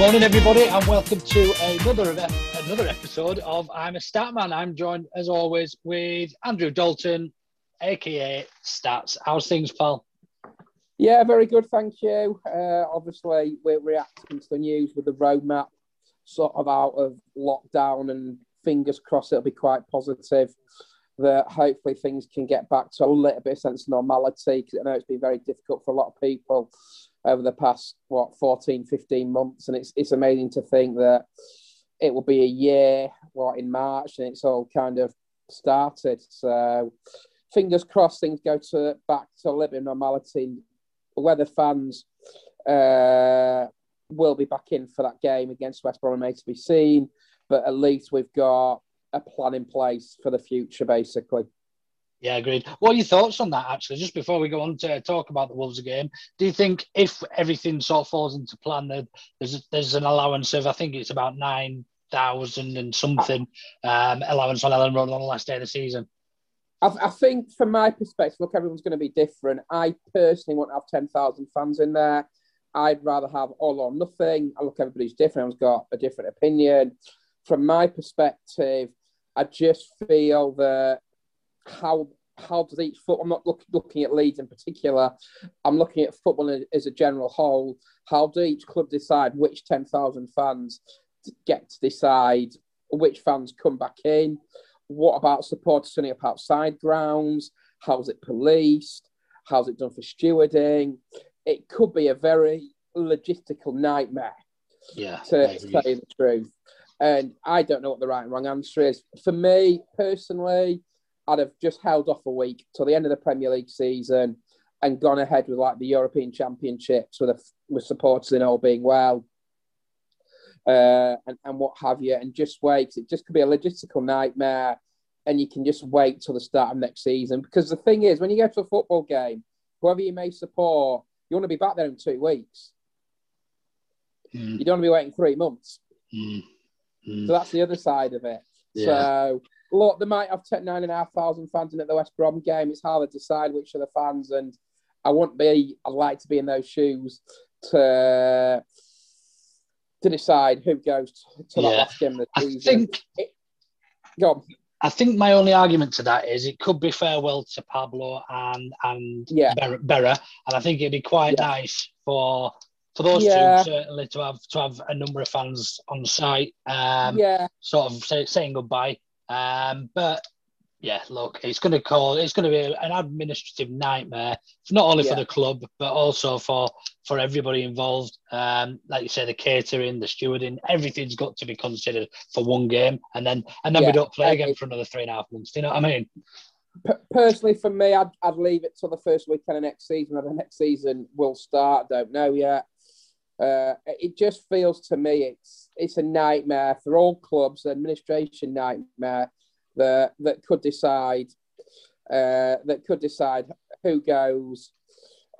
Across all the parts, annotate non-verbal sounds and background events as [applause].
Morning, everybody, and welcome to another another episode of I'm a Statman. I'm joined, as always, with Andrew Dalton, aka Stats. How's things, pal? Yeah, very good, thank you. Uh, obviously, we're reacting to the news with the roadmap sort of out of lockdown, and fingers crossed it'll be quite positive. That hopefully things can get back to a little bit of sense of normality because I know it's been very difficult for a lot of people over the past what 14 15 months and it's it's amazing to think that it will be a year what in march and it's all kind of started. So fingers crossed things go to back to a little bit of normality. Whether fans uh, will be back in for that game against west brom remains to be seen but at least we've got a plan in place for the future basically Yeah, agreed. What are your thoughts on that, actually? Just before we go on to talk about the Wolves game, do you think if everything sort of falls into plan, that there's there's an allowance of I think it's about nine thousand and something um, allowance on Elland Road on the last day of the season? I, I think from my perspective, look, everyone's going to be different. I personally want to have 10,000 fans in there. I'd rather have all or nothing. I look, everybody's different. Everyone's got a different opinion. From my perspective, I just feel that how how does each foot? I'm not look, looking at Leeds in particular. I'm looking at football as a general whole. How do each club decide which 10,000 fans get to decide which fans come back in? What about supporters turning up outside grounds? How's it policed? How's it done for stewarding? It could be a very logistical nightmare. Yeah, to say the truth. And I don't know what the right and wrong answer is. For me personally, I'd have just held off a week till the end of the Premier League season and gone ahead with like the European Championships with a, with supporters in all being well, uh, and and what have you, and just wait. 'cause it just could be a logistical nightmare, and you can just wait till the start of next season. Because the thing is, when you go to a football game, whoever you may support, you want to be back there in two weeks. Mm. You don't want to be waiting three months. Mm. Mm. So that's the other side of it. Yeah. So look, they might have nine and a half thousand fans in at the West Brom game. It's hard to decide which are the fans, and I wouldn't be. I'd like to be in those shoes to to decide who goes to, to that Yeah. last game of the I season. think Go on. I think my only argument to that is it could be farewell to Pablo and and Yeah. Berra, Berra, and I think it'd be quite Yeah. nice for for those Yeah. two certainly to have to have a number of fans on site, um, yeah, sort of say, saying goodbye. Um, but yeah, look, it's going to call it's going to be an administrative nightmare, not only for the club but also for for everybody involved. Um, like you say, the catering, the stewarding, everything's got to be considered for one game, and then and then we don't play again for another three and a half months. Do you know what I mean? personally, for me, I'd, I'd leave it till the first weekend of next season. Whether next season will start, don't know yet. Uh, it just feels to me it's it's a nightmare for all clubs, administration nightmare that that could decide uh, that could decide who goes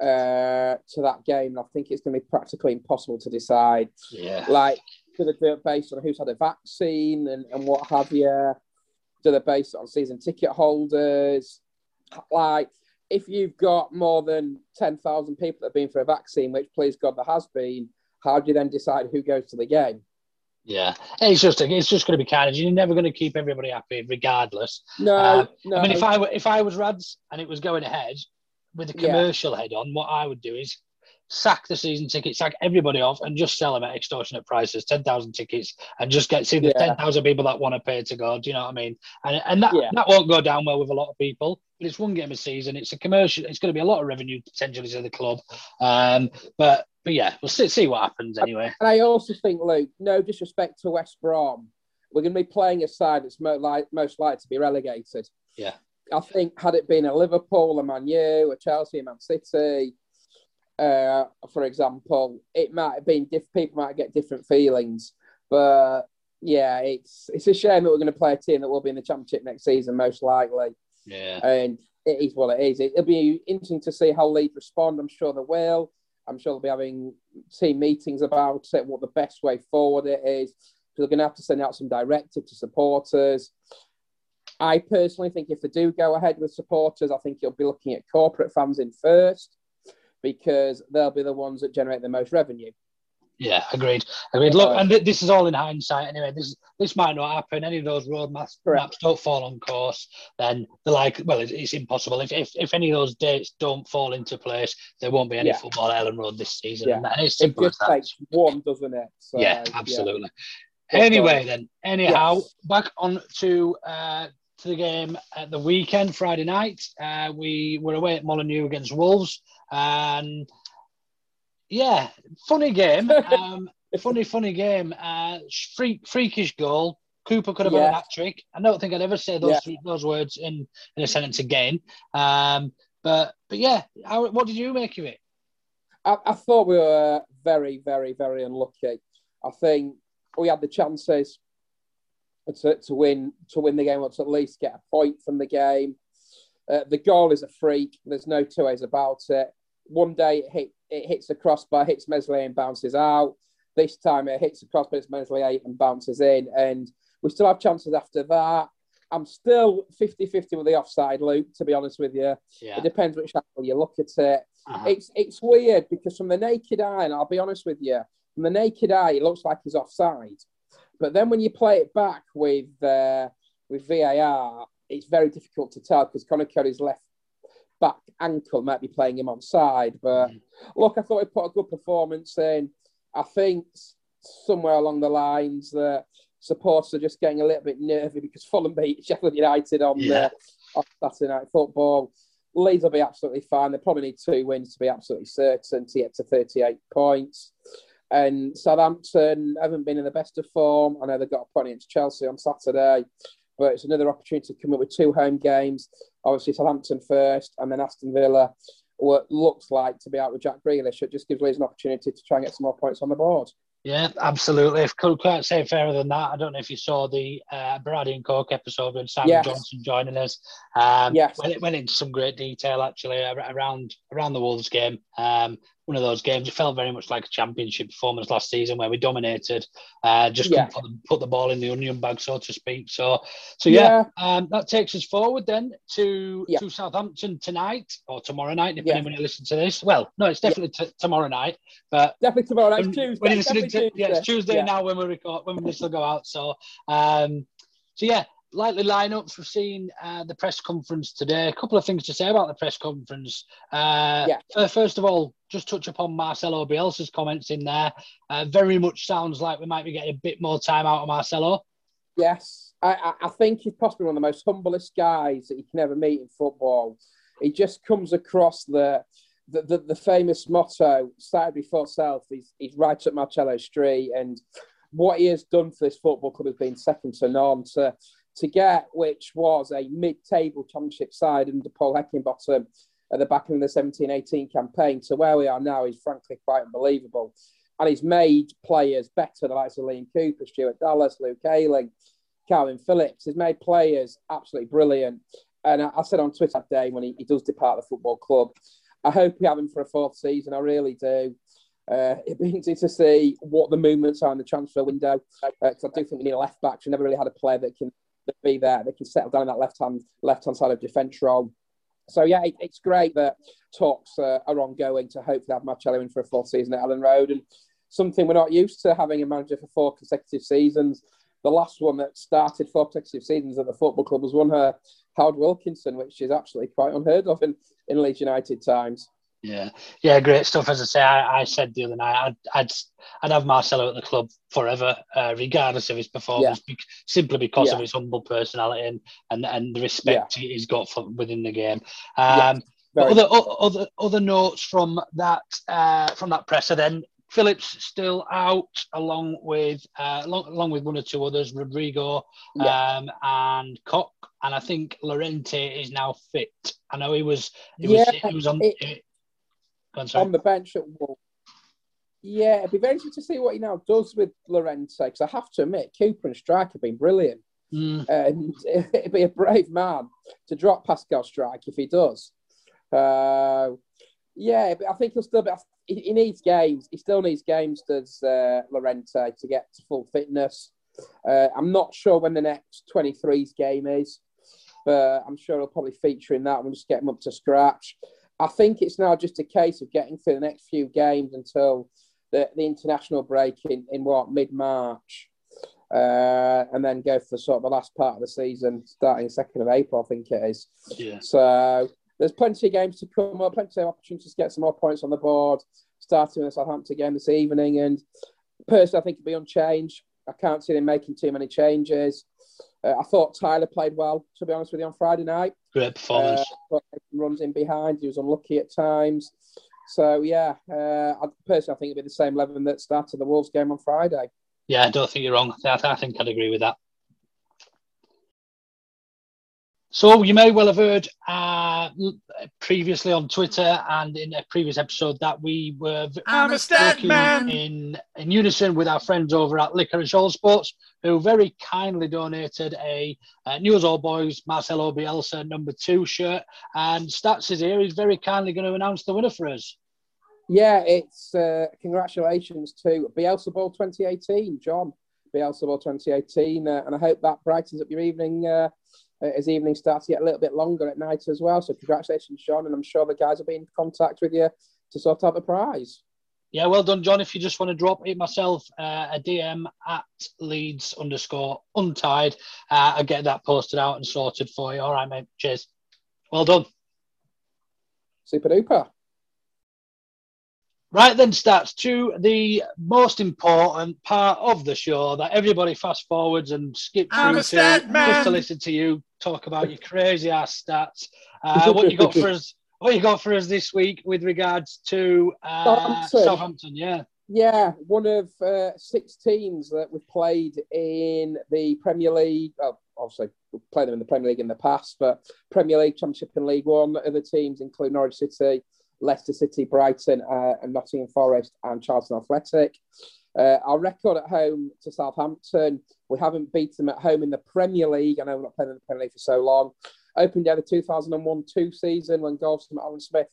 uh, to that game. I think it's going to be practically impossible to decide. Yeah. Like, do they do it based on who's had a vaccine and, and what have you? Do they base it on season ticket holders? Like, if you've got more than 10,000 people that have been for a vaccine, which please God there has been, how do you then decide who goes to the game? Yeah, it's just it's just going to be carnage. You're never going to keep everybody happy, regardless. No, Um, no. I mean, if I were if I was Rads and it was going ahead with Yeah. commercial head on, what I would do is sack the season ticket, sack everybody off, and just sell them at extortionate prices, ten thousand tickets, and just get see the Yeah. ten thousand people that want to pay to go. Do you know what I mean? And and that Yeah. that won't go down well with a lot of people. But it's one game a season. It's a commercial. It's going to be a lot of revenue potentially to the club. Um, but but yeah, we'll see, see what happens anyway. And I also think, Luke, no disrespect to West Brom, we're going to be playing a side that's mo- li- most likely to be relegated. Yeah. I think had it been a Liverpool, a Man U, a Chelsea, a Man City, uh, for example, it might have been diff- people might get different feelings. But yeah, it's it's a shame that we're going to play a team that will be in the Championship next season, most likely. Yeah. And it is what it is. It'll be interesting to see how Leeds respond. I'm sure they will. I'm sure they'll be having team meetings about it, what the best way forward it is. They're going to have to send out some directive to supporters. I personally think if they do go ahead with supporters, I think you'll be looking at corporate fans in first because they'll be the ones that generate the most revenue. Yeah, agreed. Agreed. Look, and th- this is all in hindsight anyway. This this might not happen. Any of those road maps, don't fall on course, then they're like, well, it's, it's impossible. If, if if any of those dates don't fall into place, there won't be any Yeah. football at Elland Road this season. Yeah. And it's It simple as just that. takes one, doesn't it? So, yeah, absolutely. Well Anyway, then, anyhow, Yes. back on to uh, to the game at the weekend, Friday night. Uh, we were away at Molineux against Wolves, and yeah, funny game. [laughs] Um, funny, funny game. Uh, freak, freakish goal. Cooper could have had Yeah. a hat trick. I don't think I'd ever say those Yeah. three, those words in, in a sentence again. Um, but but yeah, how, what did you make of it? I, I thought we were very, very, very unlucky. I think we had the chances to, to win to win the game or to at least get a point from the game. Uh, the goal is a freak. There's no two ways about it. One day it hit it hits the crossbar, hits Meslier and bounces out. This time it hits the crossbar, hits Meslier and bounces in. And we still have chances after that. I'm still 50-50 with the offside, Luke, to be honest with you. Yeah, It depends which angle you look at it uh-huh. it's it's weird because from the naked eye, and I'll be honest with you, from the naked eye, it looks like he's offside. But then when you play it back with uh, with VAR, it's very difficult to tell because Conor Coady's left ankle might be playing him on side. But mm. look, I thought he put a good performance in. I think somewhere along the lines that supporters are just getting a little bit nervy because Fulham beat [laughs] Sheffield United on Yeah. the on Saturday night football. Leeds will be absolutely fine. They probably need two wins to be absolutely certain to get to 38 points. And Southampton haven't been in the best of form. I know they've got a point against Chelsea on Saturday, but it's another opportunity to come up with two home games. Obviously, Southampton first, and then Aston Villa, what looks like to be out with Jack Grealish. It just gives Leeds an opportunity to try and get some more points on the board. Yeah, absolutely. If could can't say fairer than that. I don't know if you saw the uh, Brady and Coke episode with Simon Yes. Johnson joining us. Um, Yes. went, went into some great detail actually around around the Wolves game. Um, one of those games. It felt very much like a championship performance last season where we dominated, uh, just Yeah. put the, put the ball in the onion bag, so to speak. So, so yeah, Um, that takes us forward then to Yeah. to Southampton tonight or tomorrow night, depending Yeah. when you listen to this. Well, no, it's definitely t- tomorrow night, but definitely tomorrow night. when, Tuesday. when definitely to, yeah, it's Tuesday Yeah. now when we record when this will go out. So, um, so yeah, likely lineups. We've seen uh, the press conference today. A couple of things to say about the press conference. Uh, Yeah. First of all, just touch upon Marcelo Bielsa's comments in there. Uh, very much sounds like we might be getting a bit more time out of Marcelo. Yes, I, I- think he's possibly one of the most humblest guys that you can ever meet in football. He just comes across the the, the, the famous motto, started before self, he's, he's right up Marcelo Street. And what he has done for this football club has been second to none. To, to get, which was a mid-table championship side under Paul Heckingbottom at the back end of the 17-18 campaign to where we are now is frankly quite unbelievable. And he's made players better, the likes of Liam Cooper, Stuart Dallas, Luke Ayling, Calvin Phillips. He's made players absolutely brilliant. And I, said on Twitter that day when he, he, does depart the football club, I hope we have him for a fourth season. I really do. Uh, it'd be interesting to see what the movements are in the transfer window because uh, I do think we need a left back. We never really had a player that can be there, that can settle down in that left hand left hand side of defence role. So yeah, it, it's great that talks uh, are ongoing to hopefully have Marcelo in for a fourth season at Elland Road, and something we're not used to having a manager for four consecutive seasons. The last one that started four consecutive seasons at the football club was one her Howard Wilkinson, which is absolutely quite unheard of in, in Leeds United times. Yeah, yeah, great stuff. As I say, I, I said the other night, I'd, I'd, I'd have Marcelo at the club forever, uh, regardless of his performance, yeah. be, simply because yeah. of his humble personality and and, and the respect yeah. he's got for, within the game. Um, other, other other notes from that uh, from that presser then. Phillips still out, along with uh, along, along with one or two others, Rodrigo um, and Koch, and I think Llorente is now fit. I know he was. He yeah, was, he was on. It, on, the bench at Wolves. Yeah, it'd be very interesting to see what he now does with Llorente because I have to admit, Cooper and Struijk have been brilliant. Mm. And [laughs] it'd be a brave man to drop Pascal Struijk if he does. Uh, yeah, but I think he'll still be. He, he needs games. He still needs games, does uh, Llorente, to get to full fitness. Uh, I'm not sure when the next 23's game is, but I'm sure he'll probably feature in that one, just get him up to scratch. I think it's now just a case of getting through the next few games until the, the international break in, in what mid March, uh, and then go for sort of the last part of the season starting second of April, I think it is. Yeah. So there's plenty of games to come up, plenty of opportunities to get some more points on the board. Starting the Southampton game this evening, and personally, I think it'll be unchanged. I can't see them making too many changes. Uh, I thought Tyler played well, to be honest with you, on Friday night. Great performance. Uh, runs in behind. He was unlucky at times. So yeah, uh, I personally I think it'll be the same eleven that started the Wolves game on Friday. Yeah, I don't think you're wrong. I, I think I'd agree with that. So you may well have heard uh, previously on Twitter and in a previous episode that we were I'm working man. in in unison with our friends over at Licorice All Sports, who very kindly donated a, a Newell's Old Boys Marcelo Bielsa number two shirt. And Stats is here. He's very kindly going to announce the winner for us. Yeah, it's uh, congratulations to Bielsa Ball 2018, John. Bielsa Ball 2018, uh, and I hope that brightens up your evening uh, as evening starts to get a little bit longer at night as well. So congratulations, John, and I'm sure the guys will be in contact with you to sort out the prize. Yeah, well done, John. If you just want to drop it myself, uh, a DM at Leeds underscore untied, uh, I'll get that posted out and sorted for you. All right, mate. Cheers. Well done. Super duper. Right then, stats to the most important part of the show that everybody fast forwards and skips through to just to listen to you talk about your crazy ass stats. [laughs] Uh, what you got for us? What you got for us this week with regards to uh, Southampton. Southampton? Yeah, yeah, one of uh, six teams that we've played in the Premier League. Well, obviously, we've played them in the Premier League in the past, but Premier League, Championship, and League One. Other teams include Norwich City, Leicester City, Brighton, uh, and Nottingham Forest and Charlton Athletic. Uh, our record at home to Southampton, we haven't beaten them at home in the Premier League. I know we're not playing in the Premier League for so long. Opened day the 2001 2 season when goals from Alan Smith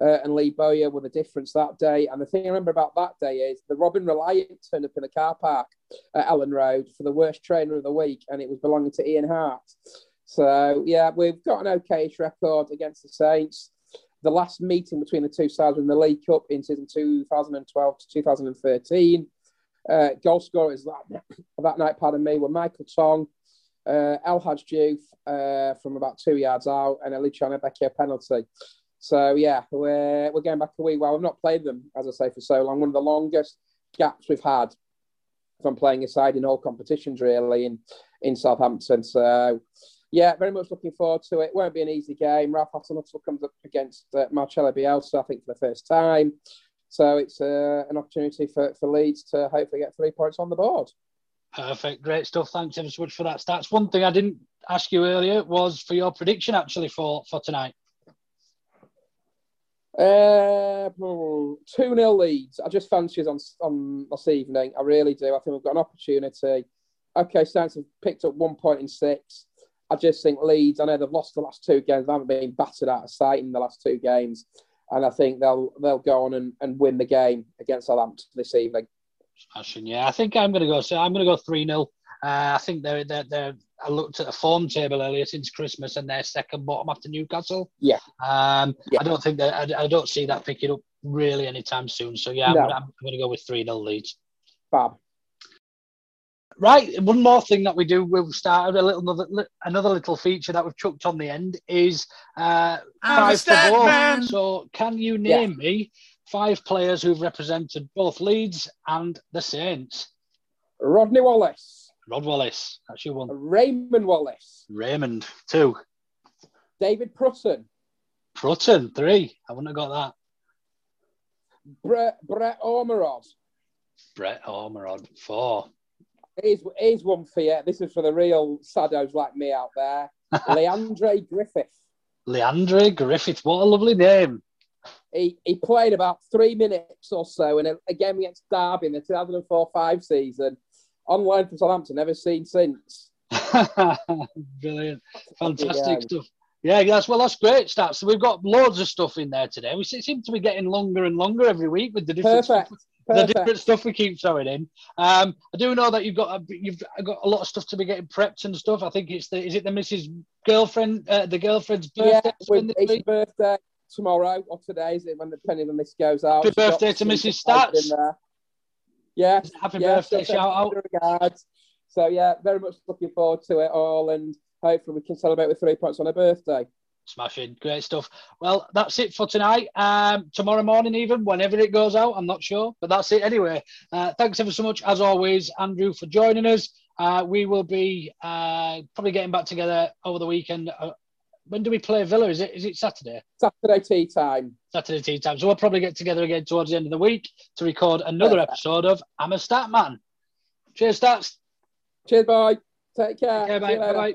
uh, and Lee Bowyer were the difference that day. And the thing I remember about that day is the Robin Reliant turned up in the car park at Elland Road for the worst trainer of the week, and it was belonging to Ian Harte. So, yeah, we've got an okayish record against the Saints the last meeting between the two sides in the League Cup in season 2012 to 2013. Uh, goal scorers that, [coughs] that night, pardon me, were Michael Tonge, uh, El Hadj uh, from about two yards out, and a Luciano Becchio penalty. So, yeah, we're, we're going back a wee while. We've not played them, as I say, for so long. One of the longest gaps we've had from playing aside in all competitions, really, in, in Southampton. So, yeah, very much looking forward to it. Won't be an easy game. Ralph Hasenhüttl comes up against uh, Marcelo Bielsa, I think, for the first time. So it's uh, an opportunity for, for Leeds to hopefully get three points on the board. Perfect, great stuff. Thanks ever so much for that stats. One thing I didn't ask you earlier was for your prediction actually for for tonight. Uh, two 0 Leeds. I just fancy us on on this evening. I really do. I think we've got an opportunity. Okay, Saints have picked up one point in six. I just think Leeds. I know they've lost the last two games. They haven't been battered out of sight in the last two games, and I think they'll they'll go on and, and win the game against Southampton this evening. Smashing, yeah. I think I'm going to go. So I'm going to go three 0 uh, I think they're, they're they're. I looked at the form table earlier since Christmas, and they're second bottom after Newcastle. Yeah. Um, yeah. I don't think that I, I, don't see that picking up really anytime soon. So yeah, no. I'm, I'm, going to go with three 0 Leeds. Fab. Right, one more thing that we do, we've started a little another, another little feature that we've chucked on the end is uh, five for both. So, can you name yeah. me five players who've represented both Leeds and the Saints? Rodney Wallace. Rod Wallace, that's your one. Raymond Wallace. Raymond, two. David Prutton. Prutton, three. I wouldn't have got that. Brett, Brett Ormerod. Brett Ormerod, four. Here's, here's one for you. This is for the real saddos like me out there. [laughs] Leandre Griffith. Leandre Griffith, what a lovely name. He, he played about three minutes or so in a, a game against Derby in the 2004 5 season. On loan from Southampton, never seen since. [laughs] Brilliant. Fantastic yeah. stuff. Yeah, that's well, that's great stats. So we've got loads of stuff in there today. We seem to be getting longer and longer every week with the different Perfect. Stuff, the different stuff we keep throwing in. Um, I do know that you've got a, you've got a lot of stuff to be getting prepped and stuff. I think it's the is it the Mrs. Girlfriend uh, the girlfriend's birthday? Yeah, it's birthday tomorrow or today, is it? When depending on this goes out. Happy birthday to Mrs. Stats. Yeah, happy yeah, birthday! So shout out. Regards. So yeah, very much looking forward to it all, and hopefully we can celebrate with three points on her birthday. Smashing, great stuff. Well, that's it for tonight. Um, tomorrow morning, even whenever it goes out, I'm not sure, but that's it anyway. Uh, thanks ever so much, as always, Andrew, for joining us. Uh, we will be uh, probably getting back together over the weekend. Uh, when do we play Villa? Is it is it Saturday? Saturday tea time. Saturday tea time. So we'll probably get together again towards the end of the week to record another episode of I'm a Stat Man. Cheers, Stats. Cheers, bye. Take care. Take care, mate. Bye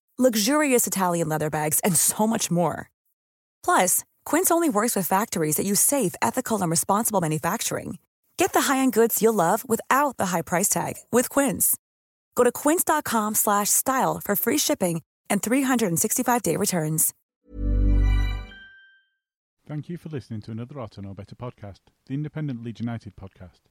luxurious Italian leather bags, and so much more. Plus, Quince only works with factories that use safe, ethical, and responsible manufacturing. Get the high-end goods you'll love without the high price tag with Quince. Go to quince.com/style for free shipping and 365-day returns. Thank you for listening to another Otter No Better podcast, the independent Leeds United podcast.